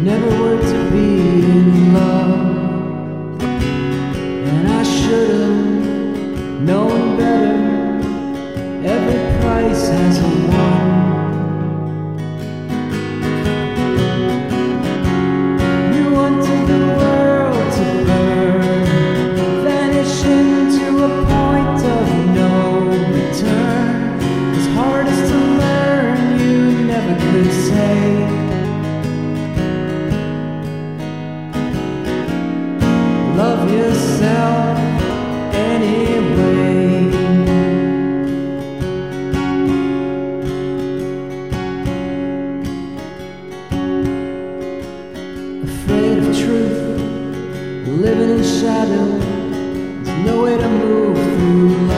never shadow, there's no way to move through life.